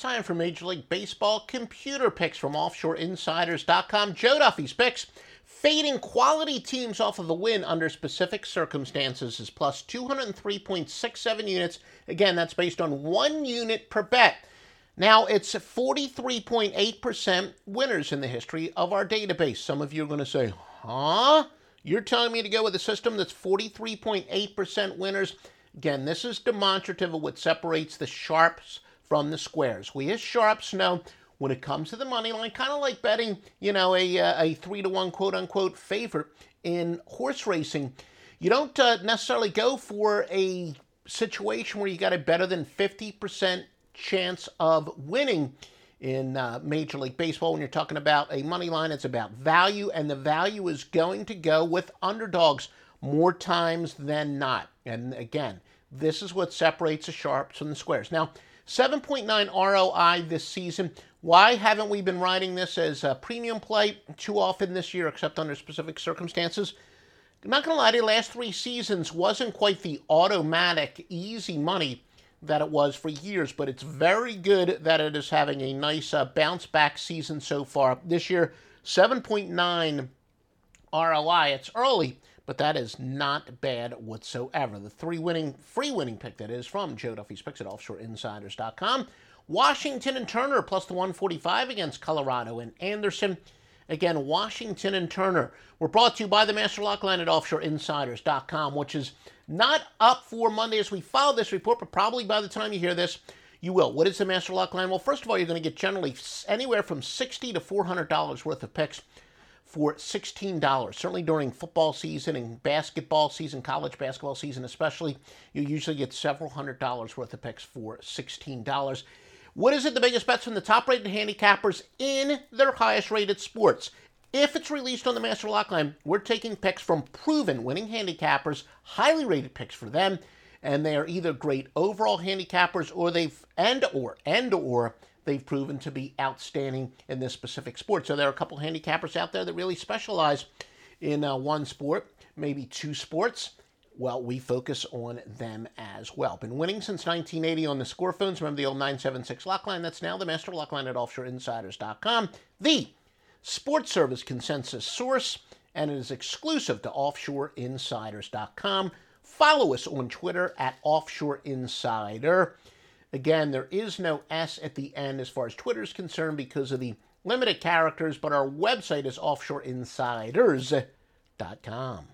Time for Major League Baseball computer picks from OffshoreInsiders.com. Joe Duffy's picks. Fading quality teams off of the win under specific circumstances is plus 203.67 units. Again, that's based on one unit per bet. Now, it's 43.8% winners in the history of our database. Some of you are going to say, huh? You're telling me to go with a system that's 43.8% winners? Again, this is demonstrative of what separates the sharps from the squares. We as sharps know when it comes to the money line, kind of like betting, you know, a, uh, a three to one quote unquote favorite in horse racing. You don't uh, necessarily go for a situation where you got a better than 50% chance of winning in uh, Major League Baseball. When you're talking about a money line, it's about value, and the value is going to go with underdogs more times than not. And again, this is what separates the sharps from the squares. Now, 7.9 ROI this season. Why haven't we been riding this as a premium play too often this year, except under specific circumstances? I'm not going to lie to you, last three seasons wasn't quite the automatic, easy money that it was for years, but it's very good that it is having a nice uh, bounce back season so far. This year, 7.9 ROI. It's early, but that is not bad whatsoever. The three winning, free winning pick that is from Joe Duffy's picks at offshoreinsiders.com. Washington and Turner plus the 145 against Colorado and Anderson. Again, Washington and Turner were brought to you by the Master Lock Line at offshoreinsiders.com, which is not up for Monday as we follow this report, but probably by the time you hear this, you will. What is the Master Lock Line? Well, first of all, you're going to get generally anywhere from 60 to $400 worth of picks for $16. Certainly during football season and basketball season, college basketball season especially, you usually get several hundred dollars worth of picks for $16. What is it? The biggest bets from the top rated handicappers in their highest rated sports. If it's released on the Master Lock Line, we're taking picks from proven winning handicappers, highly rated picks for them, and they are either great overall handicappers or they've and or and or they've proven to be outstanding in this specific sport. So there are a couple handicappers out there that really specialize in uh, one sport, maybe two sports. Well, we focus on them as well. Been winning since 1980 on the score phones. Remember the old 976 lock line? That's now the master lock line at offshoreinsiders.com, the sports service consensus source, and it is exclusive to offshoreinsiders.com. Follow us on Twitter at Offshore Insider. Again, there is no S at the end as far as Twitter is concerned because of the limited characters, but our website is offshoreinsiders.com.